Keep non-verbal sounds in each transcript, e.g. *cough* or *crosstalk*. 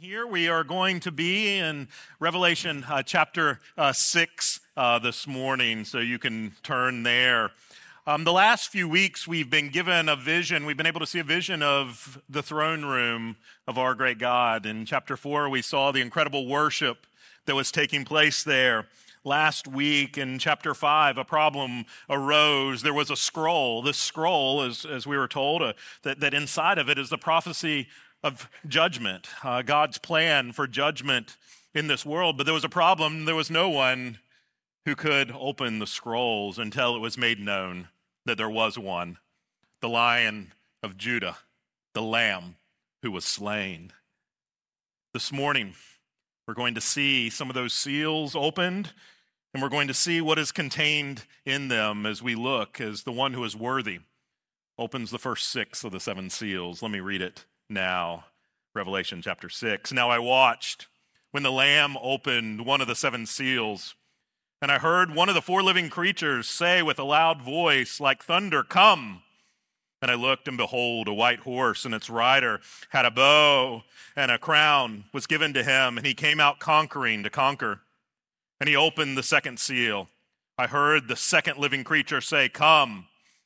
Here we are going to be in Revelation uh, chapter uh, 6 uh, this morning, so you can turn there. Um, the last few weeks, we've been given a vision. We've been able to see a vision of the throne room of our great God. In chapter 4, we saw the incredible worship that was taking place there. Last week in chapter 5, a problem arose. There was a scroll. This scroll, as, as we were told, uh, that, that inside of it is the prophecy of judgment, uh, God's plan for judgment in this world. But there was a problem. There was no one who could open the scrolls until it was made known that there was one the lion of Judah, the lamb who was slain. This morning, we're going to see some of those seals opened, and we're going to see what is contained in them as we look as the one who is worthy opens the first six of the seven seals. Let me read it now. Revelation chapter 6. Now I watched when the Lamb opened one of the seven seals, and I heard one of the four living creatures say with a loud voice, like thunder, Come! And I looked, and behold, a white horse, and its rider had a bow, and a crown was given to him, and he came out conquering to conquer. And he opened the second seal. I heard the second living creature say, Come!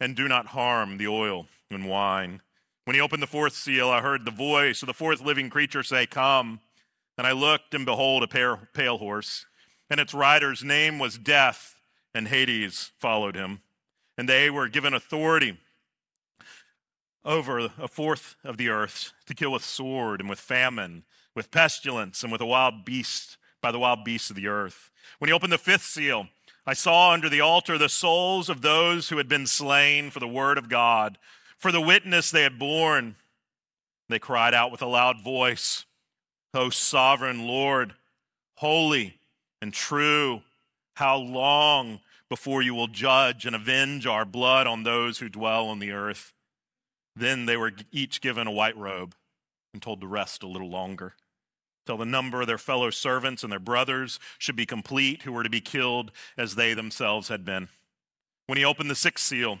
and do not harm the oil and wine. When he opened the fourth seal, I heard the voice of the fourth living creature say, Come. And I looked, and behold, a pale horse, and its rider's name was Death, and Hades followed him. And they were given authority over a fourth of the earth to kill with sword and with famine, with pestilence, and with a wild beast by the wild beasts of the earth. When he opened the fifth seal, I saw under the altar the souls of those who had been slain for the word of God for the witness they had borne. They cried out with a loud voice, O sovereign Lord, holy and true, how long before you will judge and avenge our blood on those who dwell on the earth? Then they were each given a white robe and told to rest a little longer, till the number of their fellow servants and their brothers should be complete, who were to be killed as they themselves had been. When he opened the sixth seal,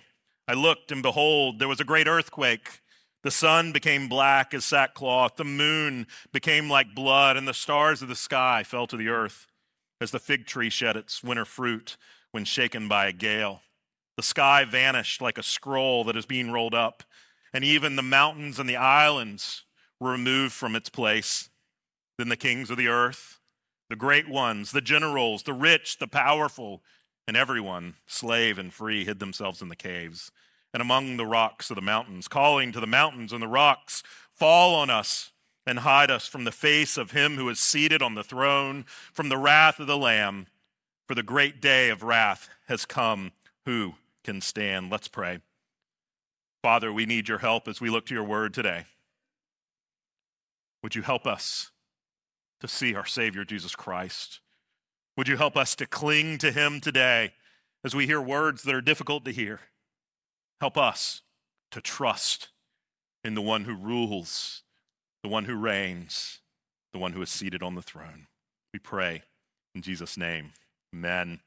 I looked, and behold, there was a great earthquake. The sun became black as sackcloth, the moon became like blood, and the stars of the sky fell to the earth as the fig tree shed its winter fruit when shaken by a gale. The sky vanished like a scroll that is being rolled up, and even the mountains and the islands were removed from its place. Then the kings of the earth, the great ones, the generals, the rich, the powerful, and everyone, slave and free, hid themselves in the caves and among the rocks of the mountains, calling to the mountains and the rocks, Fall on us and hide us from the face of him who is seated on the throne, from the wrath of the Lamb. For the great day of wrath has come. Who can stand? Let's pray. Father, we need your help as we look to your word today. Would you help us to see our Savior, Jesus Christ? Would you help us to cling to him today as we hear words that are difficult to hear? Help us to trust in the one who rules, the one who reigns, the one who is seated on the throne. We pray in Jesus' name. Amen.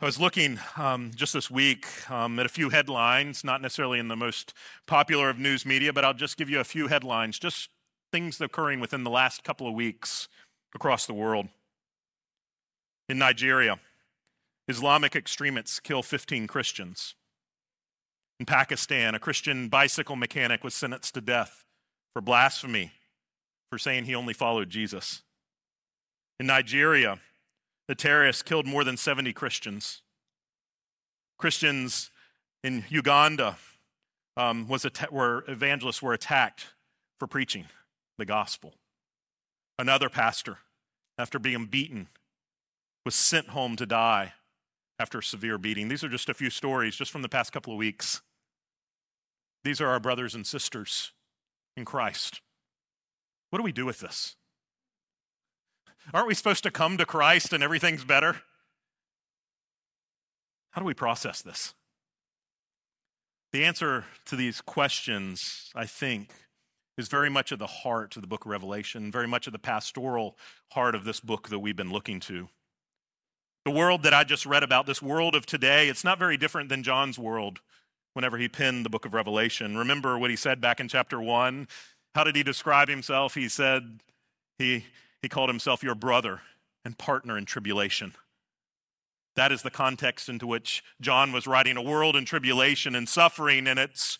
I was looking um, just this week um, at a few headlines, not necessarily in the most popular of news media, but I'll just give you a few headlines, just things occurring within the last couple of weeks across the world. In Nigeria, Islamic extremists kill 15 Christians. In Pakistan, a Christian bicycle mechanic was sentenced to death for blasphemy for saying he only followed Jesus. In Nigeria, the terrorists killed more than 70 Christians. Christians in Uganda um, was att- where evangelists were attacked for preaching the gospel. Another pastor, after being beaten, was sent home to die after a severe beating. These are just a few stories just from the past couple of weeks. These are our brothers and sisters in Christ. What do we do with this? aren't we supposed to come to Christ and everything's better? How do we process this? The answer to these questions, I think, is very much at the heart of the book of Revelation, very much at the pastoral heart of this book that we've been looking to. The world that I just read about, this world of today, it's not very different than John's world whenever he penned the book of Revelation. Remember what he said back in chapter 1? How did he describe himself? He said he, he called himself your brother and partner in tribulation. That is the context into which John was writing a world in tribulation and suffering, and it's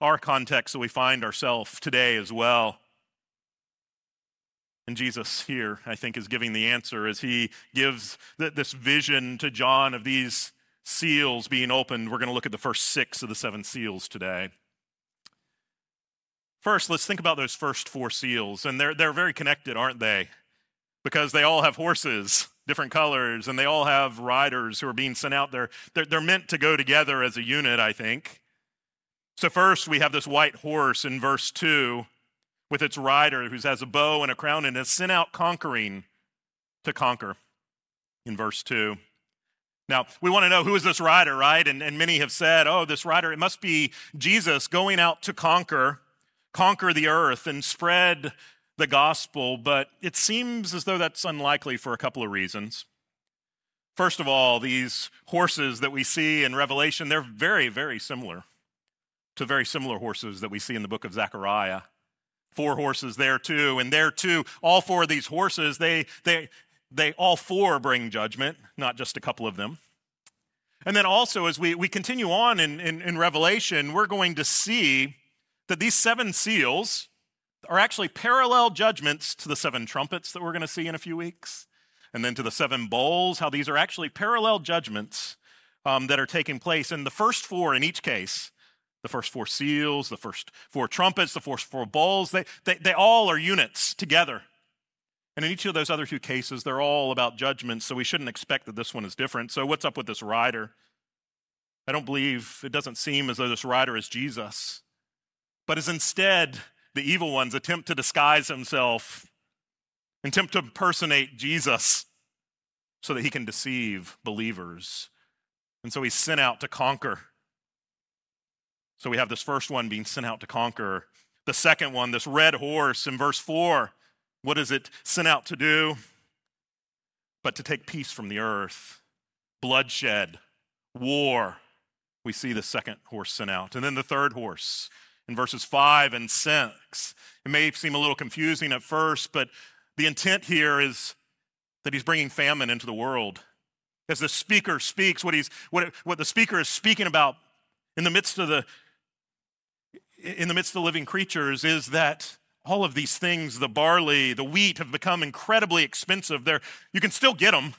our context that we find ourselves today as well. And Jesus here, I think, is giving the answer as he gives this vision to John of these seals being opened. We're going to look at the first six of the seven seals today. First, let's think about those first four seals. And they're, they're very connected, aren't they? Because they all have horses, different colors, and they all have riders who are being sent out there. They're, they're meant to go together as a unit, I think. So, first, we have this white horse in verse 2 with its rider who has a bow and a crown and is sent out conquering to conquer in verse 2. Now, we want to know who is this rider, right? And, and many have said, oh, this rider, it must be Jesus going out to conquer, conquer the earth and spread the gospel. But it seems as though that's unlikely for a couple of reasons. First of all, these horses that we see in Revelation, they're very, very similar to very similar horses that we see in the book of Zechariah. Four horses there too, and there too, all four of these horses, they, they, they all four bring judgment, not just a couple of them. And then also, as we, we continue on in, in, in Revelation, we're going to see that these seven seals are actually parallel judgments to the seven trumpets that we're going to see in a few weeks, and then to the seven bowls, how these are actually parallel judgments um, that are taking place. And the first four in each case, the first four seals, the first four trumpets, the first four bowls, they, they, they all are units together. And in each of those other two cases, they're all about judgment, so we shouldn't expect that this one is different. So, what's up with this rider? I don't believe, it doesn't seem as though this rider is Jesus, but is instead the evil ones attempt to disguise himself, attempt to impersonate Jesus so that he can deceive believers. And so he's sent out to conquer. So we have this first one being sent out to conquer. The second one, this red horse in verse 4, what is it sent out to do? But to take peace from the earth, bloodshed, war. We see the second horse sent out. And then the third horse in verses 5 and 6. It may seem a little confusing at first, but the intent here is that he's bringing famine into the world. As the speaker speaks, what, he's, what, what the speaker is speaking about in the midst of the in the midst of living creatures is that all of these things, the barley, the wheat, have become incredibly expensive. They're, you can still get them,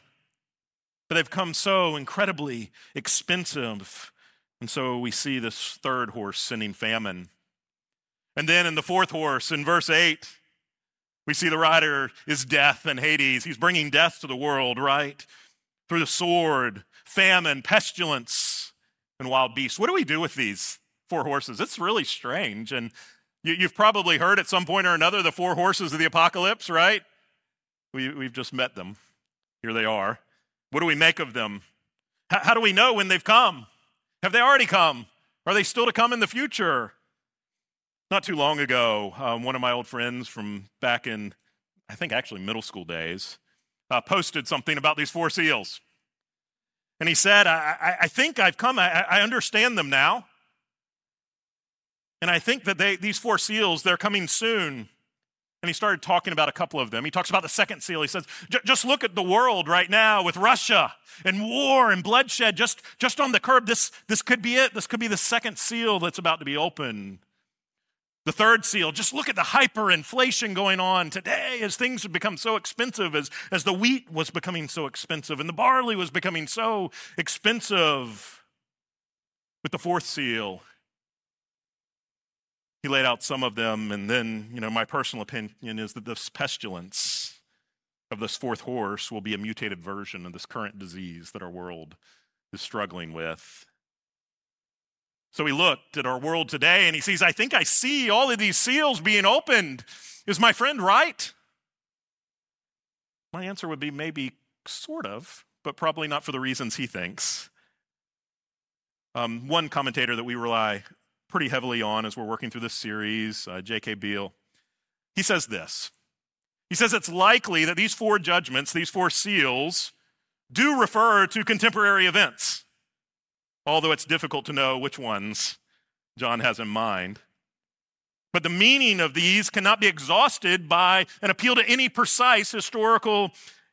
but they've come so incredibly expensive. And so we see this third horse sending famine. And then in the fourth horse, in verse 8, we see the rider is death and Hades. He's bringing death to the world, right? Through the sword, famine, pestilence, and wild beasts. What do we do with these four horses? It's really strange. And you, have probably heard at some point or another the four horses of the apocalypse, right? We, we've just met them. Here they are. What do we make of them? How, how do we know when they've come? Have they already come? Are they still to come in the future? Not too long ago, um, one of my old friends from back in, I think actually middle school days, uh, posted something about these four seals. And he said, I, I, I think I've come, I, I understand them now. And I think that they, these four seals, they're coming soon. And he started talking about a couple of them. He talks about the second seal. He says, just look at the world right now with Russia and war and bloodshed just, just on the curb. This, this could be it. This could be the second seal that's about to be opened. The third seal, just look at the hyperinflation going on today as things have become so expensive, as, as the wheat was becoming so expensive and the barley was becoming so expensive. With the fourth seal, he laid out some of them, and then, you know, my personal opinion is that this pestilence of this fourth horse will be a mutated version of this current disease that our world is struggling with. So he looked at our world today and he sees, I think I see all of these seals being opened. Is my friend right? My answer would be maybe sort of, but probably not for the reasons he thinks. Um, one commentator that we rely pretty heavily on as we're working through this series, uh, G.K. Beale, he says this. He says it's likely that these four judgments, these four seals, do refer to contemporary events, although it's difficult to know which ones John has in mind. But the meaning of these cannot be exhausted by an appeal to any precise historical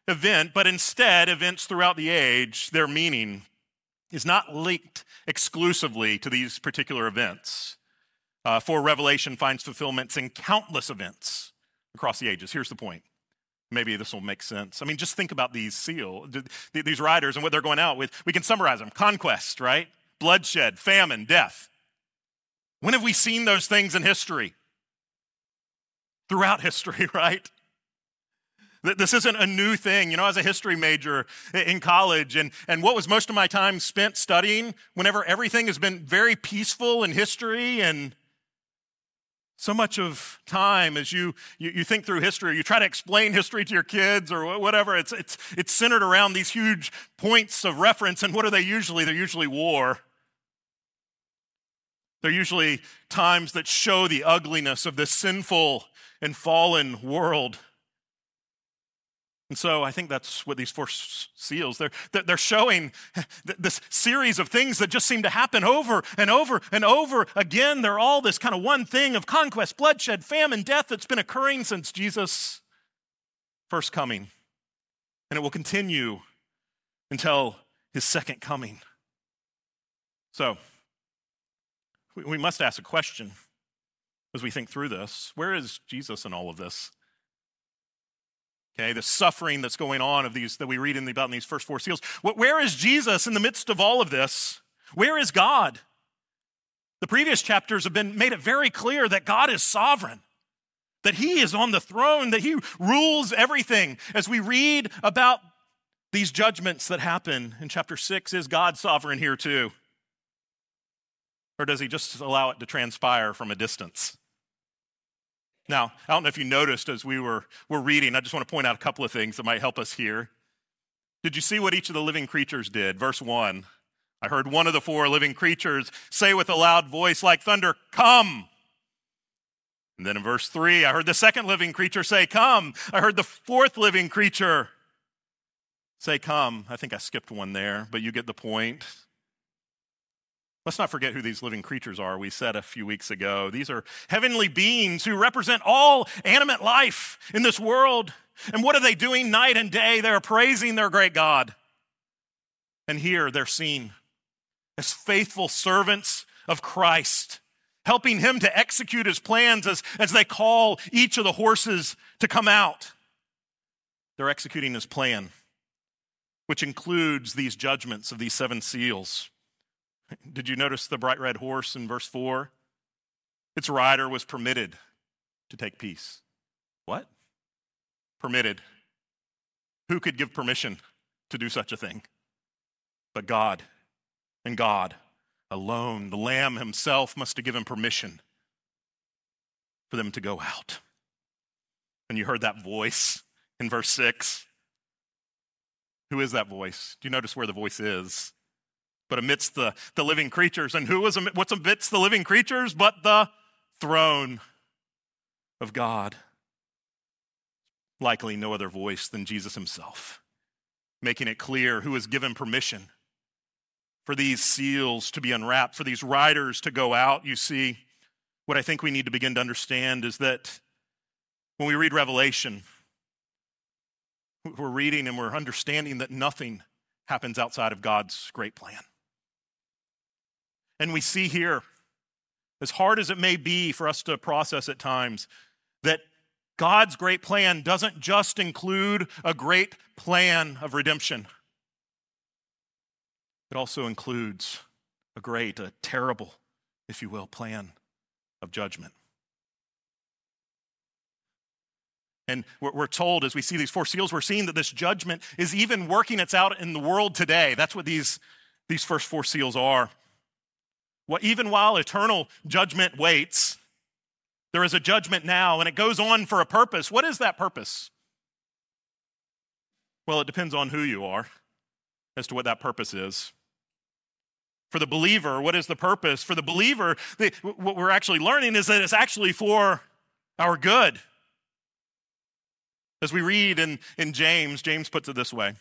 event, but instead events throughout the age, their meaning is not linked exclusively to these particular events. Uh, for Revelation finds fulfillments in countless events across the ages. Here's the point. Maybe this will make sense. I mean, just think about these seal, these riders and what they're going out with. We can summarize them conquest, right? Bloodshed, famine, death. When have we seen those things in history? Throughout history, *laughs* right? This isn't a new thing. You know, as a history major in college, and, and what was most of my time spent studying, whenever everything has been very peaceful in history, and so much of time as you, you, you think through history, or you try to explain history to your kids or whatever, it's, it's, it's centered around these huge points of reference. And what are they usually? They're usually war. They're usually times that show the ugliness of this sinful and fallen world. And so I think that's what these four seals, they're, they're showing *laughs* this series of things that just seem to happen over and over and over again. They're all this kind of one thing of conquest, bloodshed, famine, death that's been occurring since Jesus' first coming. And it will continue until his second coming. So, we must ask a question as we think through this. Where is Jesus in all of this? Okay, the suffering that's going on of these that we read in the, about in these first four seals. Where is Jesus in the midst of all of this? Where is God? The previous chapters have been made it very clear that God is sovereign, that He is on the throne, that He rules everything. As we read about these judgments that happen in chapter six, is God sovereign here too? Or does he just allow it to transpire from a distance? Now, I don't know if you noticed as we were, were reading, I just want to point out a couple of things that might help us here. Did you see what each of the living creatures did? Verse 1 I heard one of the four living creatures say with a loud voice like thunder, Come. And then in verse 3, I heard the second living creature say, Come. I heard the fourth living creature say, Come. I think I skipped one there, but you get the point. Let's not forget who these living creatures are, we said a few weeks ago. These are heavenly beings who represent all animate life in this world. And what are they doing night and day? They're praising their great God. And here they're seen as faithful servants of Christ, helping him to execute his plans as, as they call each of the horses to come out. They're executing his plan, which includes these judgments of these seven seals. Did you notice the bright red horse in verse 4? Its rider was permitted to take peace. What? Permitted. Who could give permission to do such a thing? But God and God alone. The Lamb himself must have given permission for them to go out. And you heard that voice in verse 6. Who is that voice? Do you notice where the voice is? But amidst the, the living creatures. And who was what's amidst the living creatures but the throne of God? Likely no other voice than Jesus himself, making it clear who has given permission for these seals to be unwrapped, for these riders to go out. You see, what I think we need to begin to understand is that when we read Revelation, we're reading and we're understanding that nothing happens outside of God's great plan. And we see here, as hard as it may be for us to process at times, that God's great plan doesn't just include a great plan of redemption, it also includes a great, a terrible, if you will, plan of judgment. And we're told as we see these four seals, we're seeing that this judgment is even working its out in the world today. That's what these, these first four seals are. Well, even while eternal judgment waits, there is a judgment now, and it goes on for a purpose. What is that purpose? Well, it depends on who you are as to what that purpose is. For the believer, what is the purpose? For the believer, the, what we're actually learning is that it's actually for our good. As we read in, in James, James puts it this way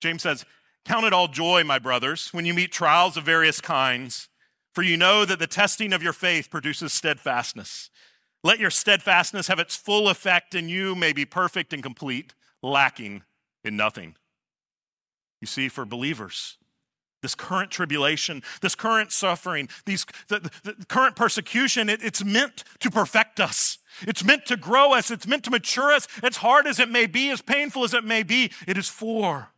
James says, Count it all joy, my brothers, when you meet trials of various kinds, for you know that the testing of your faith produces steadfastness. Let your steadfastness have its full effect, and you may be perfect and complete, lacking in nothing. You see, for believers, this current tribulation, this current suffering, these, the, the, the current persecution, it, it's meant to perfect us. It's meant to grow us. It's meant to mature us. As hard as it may be, as painful as it may be, it is for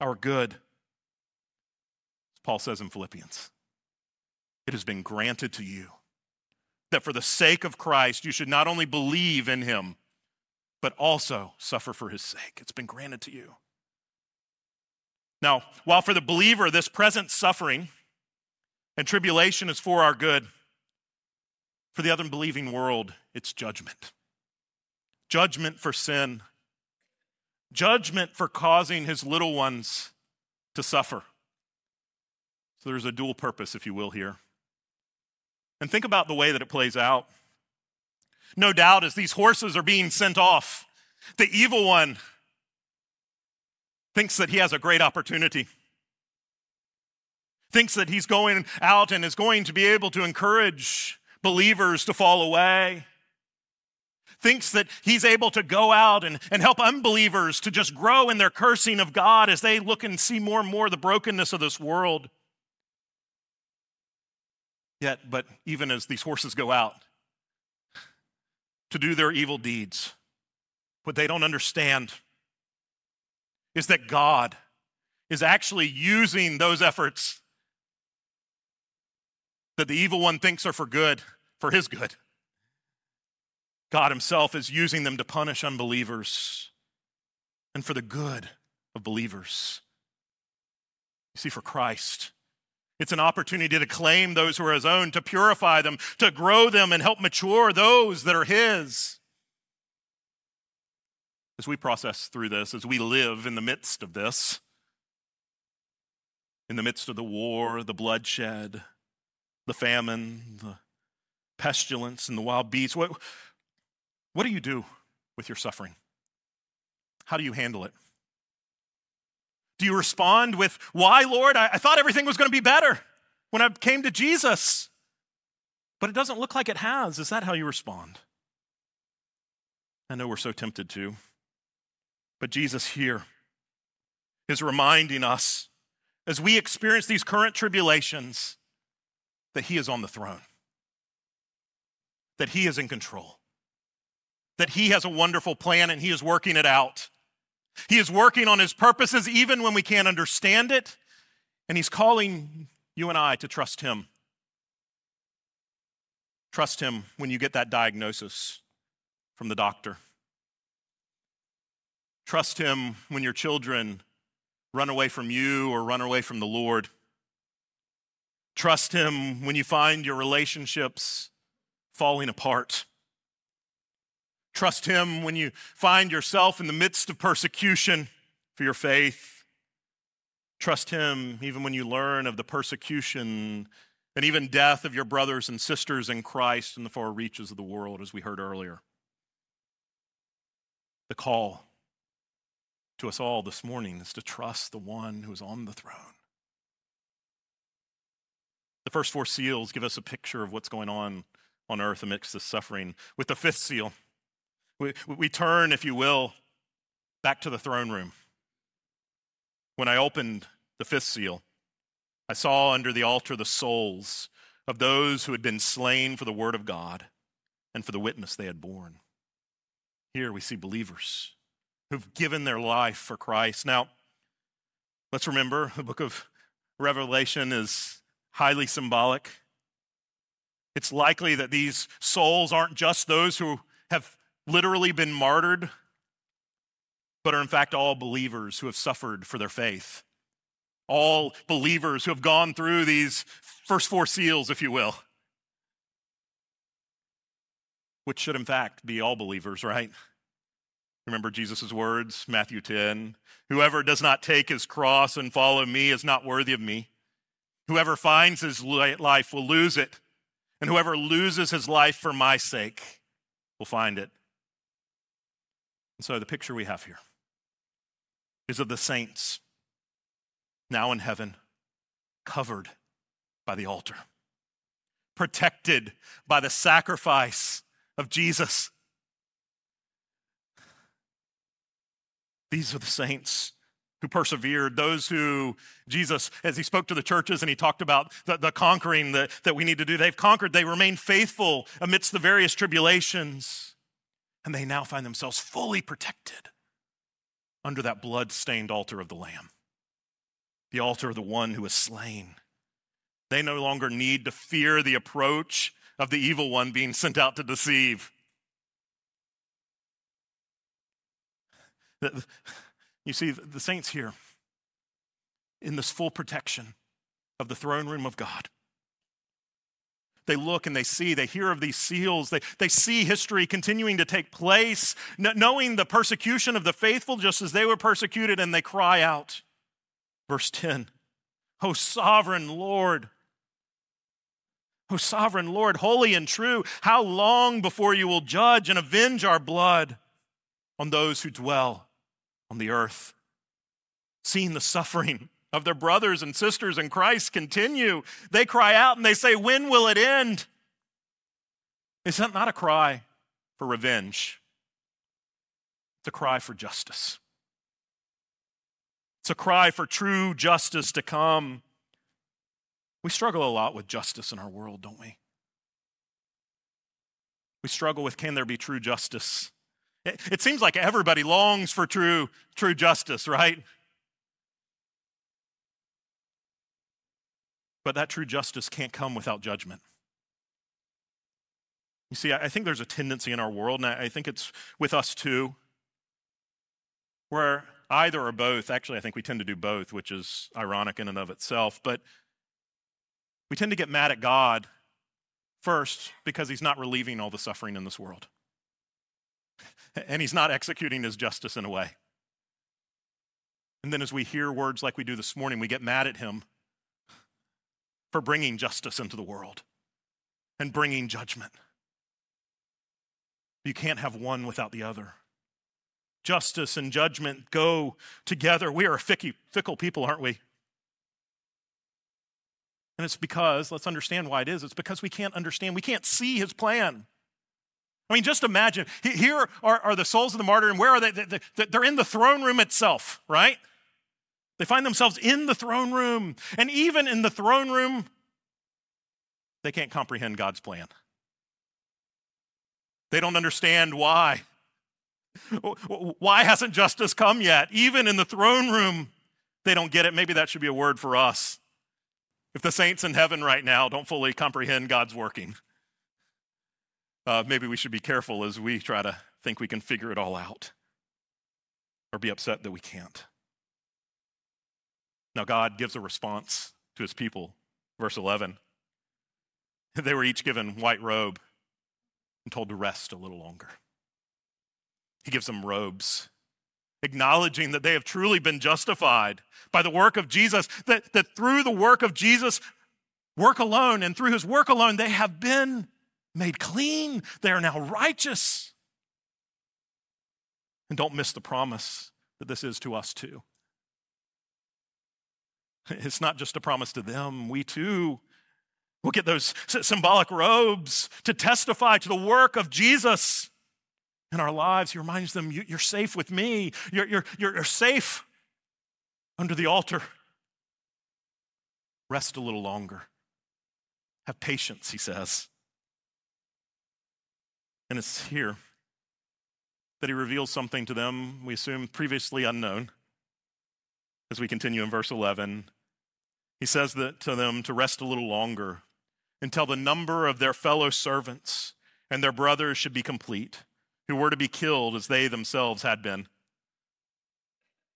our good. As Paul says in Philippians, it has been granted to you that for the sake of Christ, you should not only believe in him, but also suffer for his sake. It's been granted to you. Now, while for the believer, this present suffering and tribulation is for our good, for the other unbelieving world, it's judgment. Judgment for sin, judgment for causing his little ones to suffer. So there's a dual purpose, if you will, here. And think about the way that it plays out. No doubt, as these horses are being sent off, the evil one thinks that he has a great opportunity, thinks that he's going out and is going to be able to encourage believers to fall away, thinks that he's able to go out and, and help unbelievers to just grow in their cursing of God as they look and see more and more the brokenness of this world. Yet, but even as these horses go out to do their evil deeds, what they don't understand is that God is actually using those efforts that the evil one thinks are for good, for his good. God himself is using them to punish unbelievers and for the good of believers. You see, for Christ, it's an opportunity to claim those who are his own, to purify them, to grow them, and help mature those that are his. As we process through this, as we live in the midst of this, in the midst of the war, the bloodshed, the famine, the pestilence, and the wild beasts, what, what do you do with your suffering? How do you handle it? Do you respond with, Why, Lord? I, I thought everything was going to be better when I came to Jesus. But it doesn't look like it has. Is that how you respond? I know we're so tempted to. But Jesus here is reminding us as we experience these current tribulations that He is on the throne, that He is in control, that He has a wonderful plan and He is working it out. He is working on his purposes even when we can't understand it. And he's calling you and I to trust him. Trust him when you get that diagnosis from the doctor. Trust him when your children run away from you or run away from the Lord. Trust him when you find your relationships falling apart. Trust Him when you find yourself in the midst of persecution for your faith. Trust Him even when you learn of the persecution and even death of your brothers and sisters in Christ in the far reaches of the world, as we heard earlier. The call to us all this morning is to trust the one who is on the throne. The first four seals give us a picture of what's going on on earth amidst this suffering. With the fifth seal, we, we turn, if you will, back to the throne room. When I opened the fifth seal, I saw under the altar the souls of those who had been slain for the word of God and for the witness they had borne. Here we see believers who've given their life for Christ. Now, let's remember the book of Revelation is highly symbolic. It's likely that these souls aren't just those who have literally been martyred, but are in fact all believers who have suffered for their faith. All believers who have gone through these first four seals, if you will, which should in fact be all believers, right? Remember Jesus' words, Matthew 10 Whoever does not take his cross and follow me is not worthy of me. Whoever finds his life will lose it, and whoever loses his life for my sake will find it. And so the picture we have here is of the saints now in heaven, covered by the altar, protected by the sacrifice of Jesus. These are the saints who persevered, those who Jesus, as he spoke to the churches and he talked about the, the conquering that, that we need to do, they've conquered, they remain faithful amidst the various tribulations, and they now find themselves fully protected under that blood stained altar of the Lamb, the altar of the one who was slain. They no longer need to fear the approach of the evil one being sent out to deceive. You see, the saints here in this full protection of the throne room of God. They look and they see, they hear of these seals, they, they see history continuing to take place, knowing the persecution of the faithful just as they were persecuted, and they cry out. Verse 10 O sovereign Lord, O sovereign Lord, holy and true, how long before you will judge and avenge our blood on those who dwell on the earth, seeing the suffering of their brothers and sisters in Christ continue. They cry out and they say, When will it end? Is that not a cry for revenge? It's a cry for justice. It's a cry for true justice to come. We struggle a lot with justice in our world, don't we? We struggle with can there be true justice? It, it seems like everybody longs for true, true justice, right? But that true justice can't come without judgment. You see, I think there's a tendency in our world, and I think it's with us too, where either or both, actually, I think we tend to do both, which is ironic in and of itself, but we tend to get mad at God first because he's not relieving all the suffering in this world *laughs* and he's not executing his justice in a way. And then as we hear words like we do this morning, we get mad at him for bringing justice into the world and bringing judgment. You can't have one without the other. Justice and judgment go together. We are a fickle people, aren't we? And it's because, let's understand why it is, it's because we can't understand, we can't see his plan. I mean, just imagine. Here are, are the souls of the martyr, and where are they? They're in the throne room itself, right? They find themselves in the throne room. And even in the throne room, they can't comprehend God's plan. They don't understand why. *laughs* Why hasn't justice come yet? Even in the throne room, they don't get it. Maybe that should be a word for us. If the saints in heaven right now don't fully comprehend God's working, uh, maybe we should be careful as we try to think we can figure it all out or be upset that we can't. Now, God gives a response to his people. Verse 11. *laughs* They were each given white robe and told to rest a little longer. He gives them robes, acknowledging that they have truly been justified by the work of Jesus, that, that through the work of Jesus, work alone, and through his work alone, they have been made clean. They are now righteous. And don't miss the promise that this is to us too. *laughs* It's not just a promise to them, we too will get those symbolic robes to testify to the work of Jesus in our lives. He reminds them, You're safe with me, you're, you're, you're safe under the altar. Rest a little longer. Have patience, he says. And it's here that he reveals something to them, we assume previously unknown. As we continue in verse 11, he says that to them to rest a little longer until the number of their fellow servants and their brothers should be complete, who were to be killed as they themselves had been.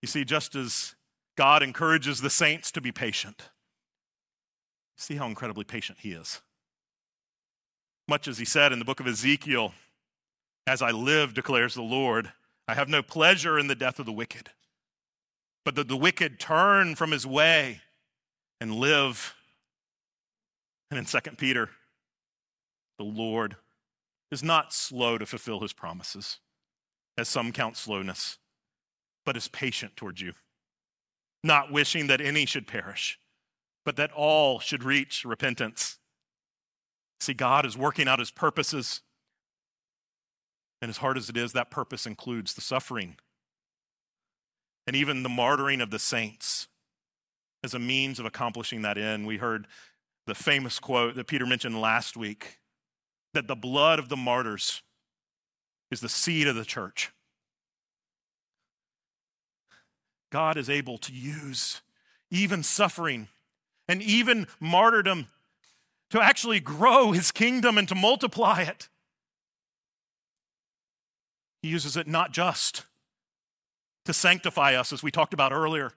You see, just as God encourages the saints to be patient, see how incredibly patient he is. Much as he said in the book of Ezekiel, as I live, declares the Lord, I have no pleasure in the death of the wicked, but that the wicked turn from his way and live. And in 2 Peter, the Lord is not slow to fulfill his promises, as some count slowness, but is patient towards you, not wishing that any should perish, but that all should reach repentance. See, God is working out his purposes. And as hard as it is, that purpose includes the suffering and even the martyring of the saints as a means of accomplishing that end. We heard the famous quote that Peter mentioned last week that the blood of the martyrs is the seed of the church. God is able to use even suffering and even martyrdom to actually grow his kingdom and to multiply it. He uses it not just to sanctify us, as we talked about earlier.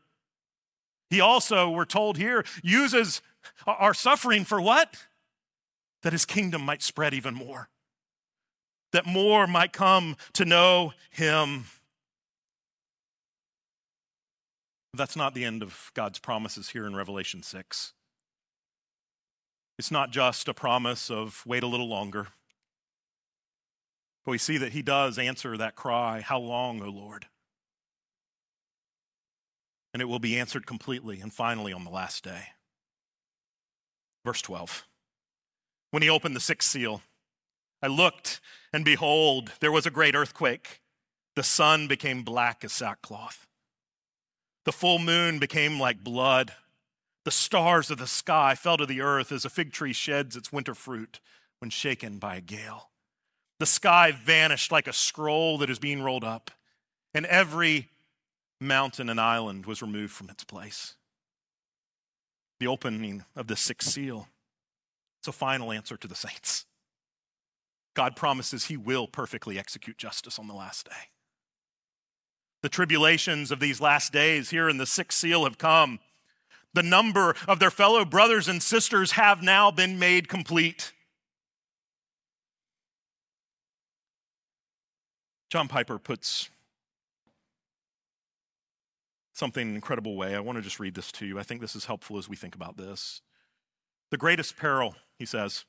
He also, we're told here, uses our suffering for what? That his kingdom might spread even more, that more might come to know him. That's not the end of God's promises here in Revelation 6. It's not just a promise of wait a little longer. But we see that he does answer that cry, How long, O Lord? And it will be answered completely and finally on the last day. Verse 12. When he opened the sixth seal, I looked, and behold, there was a great earthquake. The sun became black as sackcloth. The full moon became like blood. The stars of the sky fell to the earth as a fig tree sheds its winter fruit when shaken by a gale. The sky vanished like a scroll that is being rolled up, and every mountain and island was removed from its place. The opening of the sixth seal. It's a final answer to the saints. God promises he will perfectly execute justice on the last day. The tribulations of these last days here in the sixth seal have come. The number of their fellow brothers and sisters have now been made complete. John Piper puts something incredible way. I want to just read this to you. I think this is helpful as we think about this. The greatest peril, he says,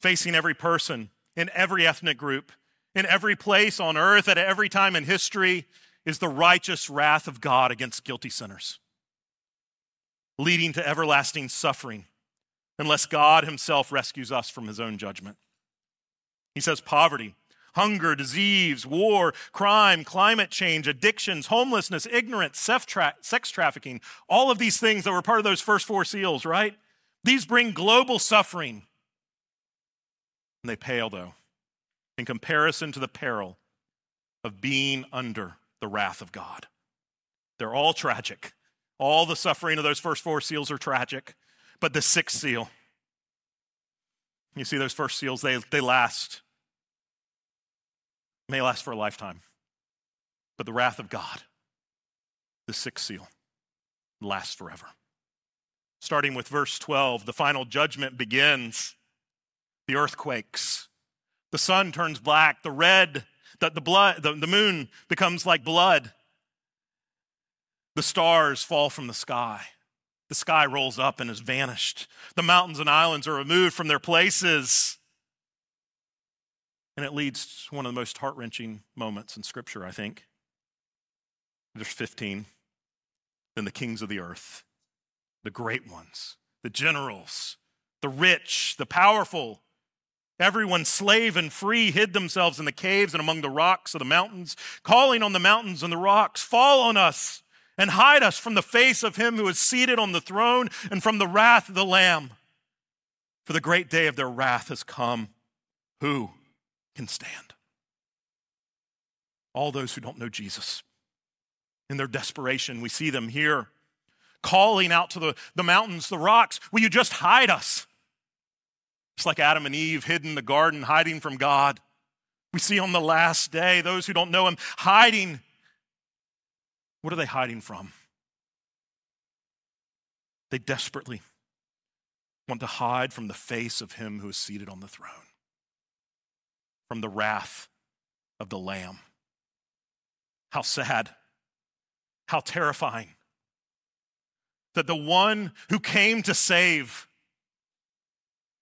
facing every person in every ethnic group, in every place on earth, at every time in history, is the righteous wrath of God against guilty sinners, leading to everlasting suffering unless God himself rescues us from his own judgment. He says, poverty hunger, disease, war, crime, climate change, addictions, homelessness, ignorance, sex trafficking, all of these things that were part of those first four seals, right? These bring global suffering. And they pale, though, in comparison to the peril of being under the wrath of God. They're all tragic. All the suffering of those first four seals are tragic, but the sixth seal, you see those first seals, they, they last may last for a lifetime. But the wrath of God, the sixth seal, lasts forever. Starting with verse 12, the final judgment begins. The earthquakes. The sun turns black. The red, the, the blood, the, the moon becomes like blood. The stars fall from the sky. The sky rolls up and is vanished. The mountains and islands are removed from their places. And it leads to one of the most heart wrenching moments in Scripture, I think. Verse 15 Then the kings of the earth, the great ones, the generals, the rich, the powerful, everyone, slave and free, hid themselves in the caves and among the rocks of the mountains, calling on the mountains and the rocks, Fall on us and hide us from the face of him who is seated on the throne and from the wrath of the Lamb. For the great day of their wrath has come. Who? Can stand. All those who don't know Jesus. In their desperation, we see them here calling out to the, the mountains, the rocks, Will you just hide us? It's like Adam and Eve hid in the garden, hiding from God. We see on the last day those who don't know Him hiding. What are they hiding from? They desperately want to hide from the face of Him who is seated on the throne from the wrath of the Lamb. How sad. How terrifying. That the one who came to save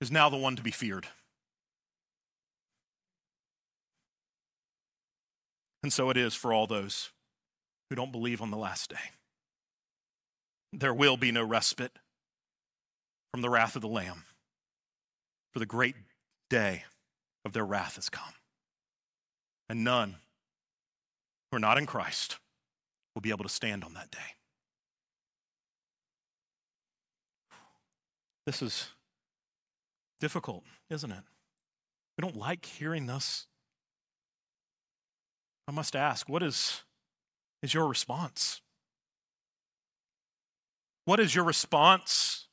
is now the one to be feared. And so it is for all those who don't believe on the last day. There will be no respite from the wrath of the Lamb, for the great day of their wrath has come. And none who are not in Christ will be able to stand on that day. This is difficult, isn't it? We don't like hearing this. I must ask, what is, is your response? What is your response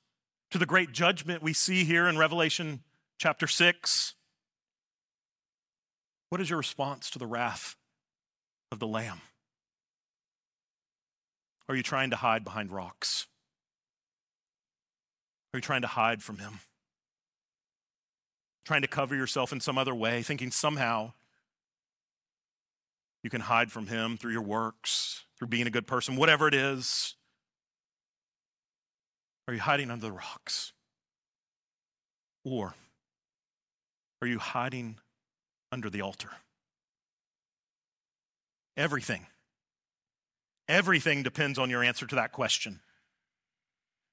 to the great judgment we see here in Revelation chapter 6? What is your response to the wrath of the Lamb? Are you trying to hide behind rocks? Are you trying to hide from Him? Trying to cover yourself in some other way, thinking somehow you can hide from Him through your works, through being a good person, whatever it is? Are you hiding under the rocks? Or are you hiding under the altar? Everything. Everything depends on your answer to that question.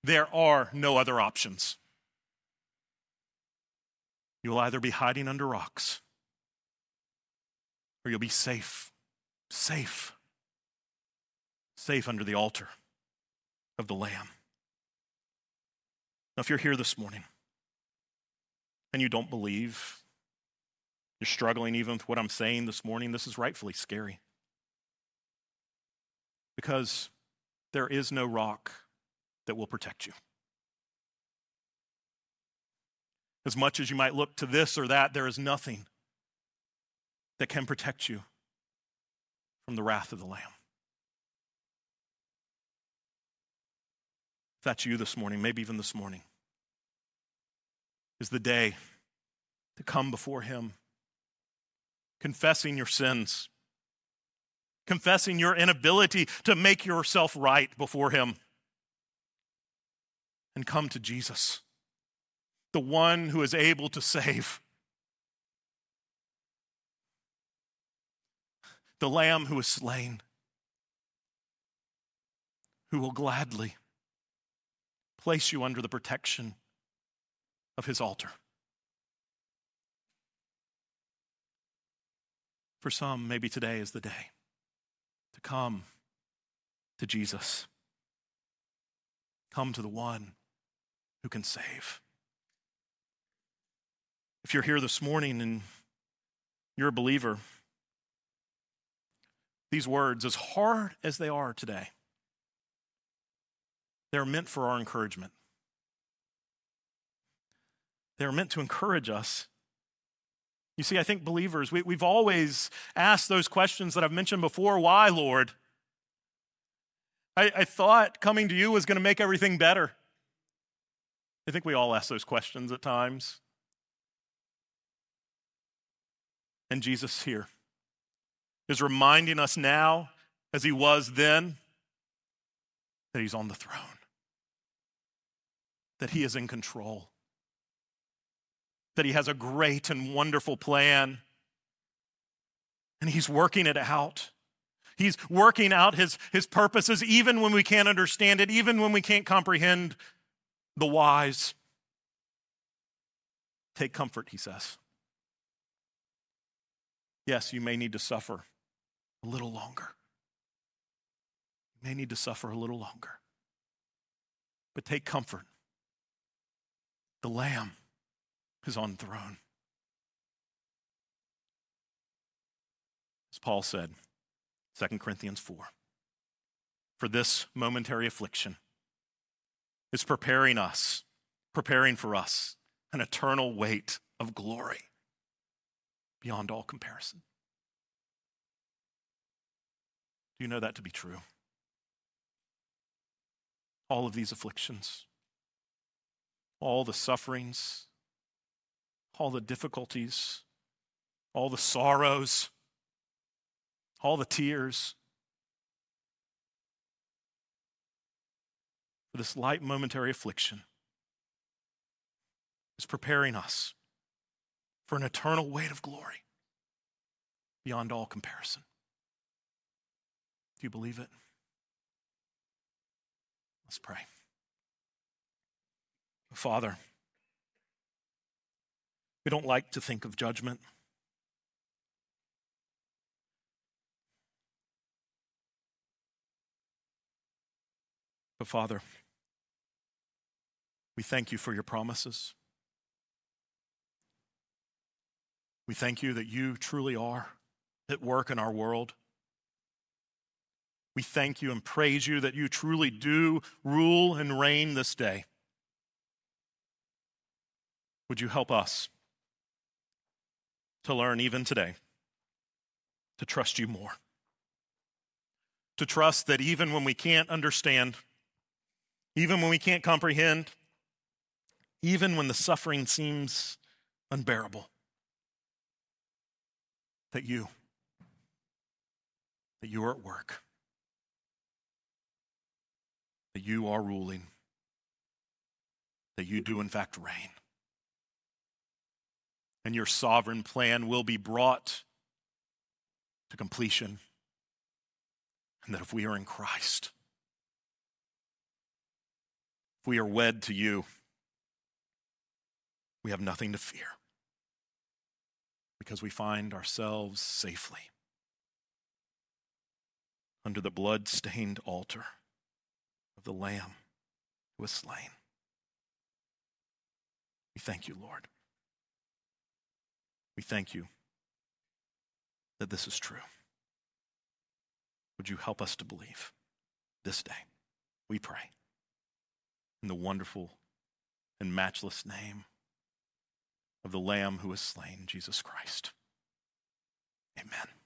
There are no other options. You'll either be hiding under rocks or you'll be safe, safe, safe under the altar of the Lamb. Now, if you're here this morning and you don't believe, you're struggling even with what I'm saying this morning, this is rightfully scary. Because there is no rock that will protect you. As much as you might look to this or that, there is nothing that can protect you from the wrath of the Lamb. If that's you this morning, maybe even this morning, is the day to come before Him, confessing your sins, confessing your inability to make yourself right before Him, and come to Jesus, the one who is able to save. The Lamb who is slain, who will gladly place you under the protection of his altar. For some, maybe today is the day to come to Jesus. Come to the one who can save. If you're here this morning and you're a believer, these words, as hard as they are today, they're meant for our encouragement. They're meant to encourage us. You see, I think believers, we, we've always asked those questions that I've mentioned before. Why, Lord? I, I thought coming to you was going to make everything better. I think we all ask those questions at times. And Jesus here is reminding us now, as he was then, that he's on the throne, that he is in control that He has a great and wonderful plan. And He's working it out. He's working out his, his purposes even when we can't understand it, even when we can't comprehend the whys. Take comfort, he says. Yes, you may need to suffer a little longer. You may need to suffer a little longer. But take comfort. The Lamb is on throne. As Paul said, 2 Corinthians 4, for this momentary affliction is preparing us, preparing for us an eternal weight of glory beyond all comparison. Do you know that to be true? All of these afflictions, all the sufferings, all the difficulties, all the sorrows, all the tears. For this light momentary affliction is preparing us for an eternal weight of glory beyond all comparison. Do you believe it? Let's pray. Father, we don't like to think of judgment. But Father, we thank you for your promises. We thank you that you truly are at work in our world. We thank you and praise you that you truly do rule and reign this day. Would you help us to learn even today to trust you more? To trust that even when we can't understand, even when we can't comprehend, even when the suffering seems unbearable, that you, that you are at work, that you are ruling, that you do in fact reign. And your sovereign plan will be brought to completion. And that if we are in Christ, if we are wed to you, we have nothing to fear because we find ourselves safely under the blood stained altar of the Lamb who was slain. We thank you, Lord. We thank you that this is true. Would you help us to believe this day? We pray. In the wonderful and matchless name of the Lamb who was slain, Jesus Christ. Amen.